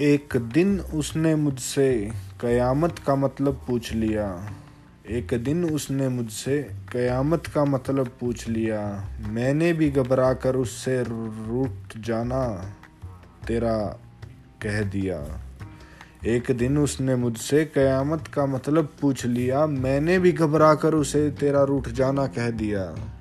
एक दिन उसने मुझसे कयामत का मतलब पूछ लिया। एक दिन उसने मुझसे कयामत का मतलब पूछ लिया। मैंने भी घबरा कर उससे रूठ जाना तेरा कह दिया। एक दिन उसने मुझसे कयामत का मतलब पूछ लिया। मैंने भी घबरा कर उसे तेरा रूठ जाना कह दिया।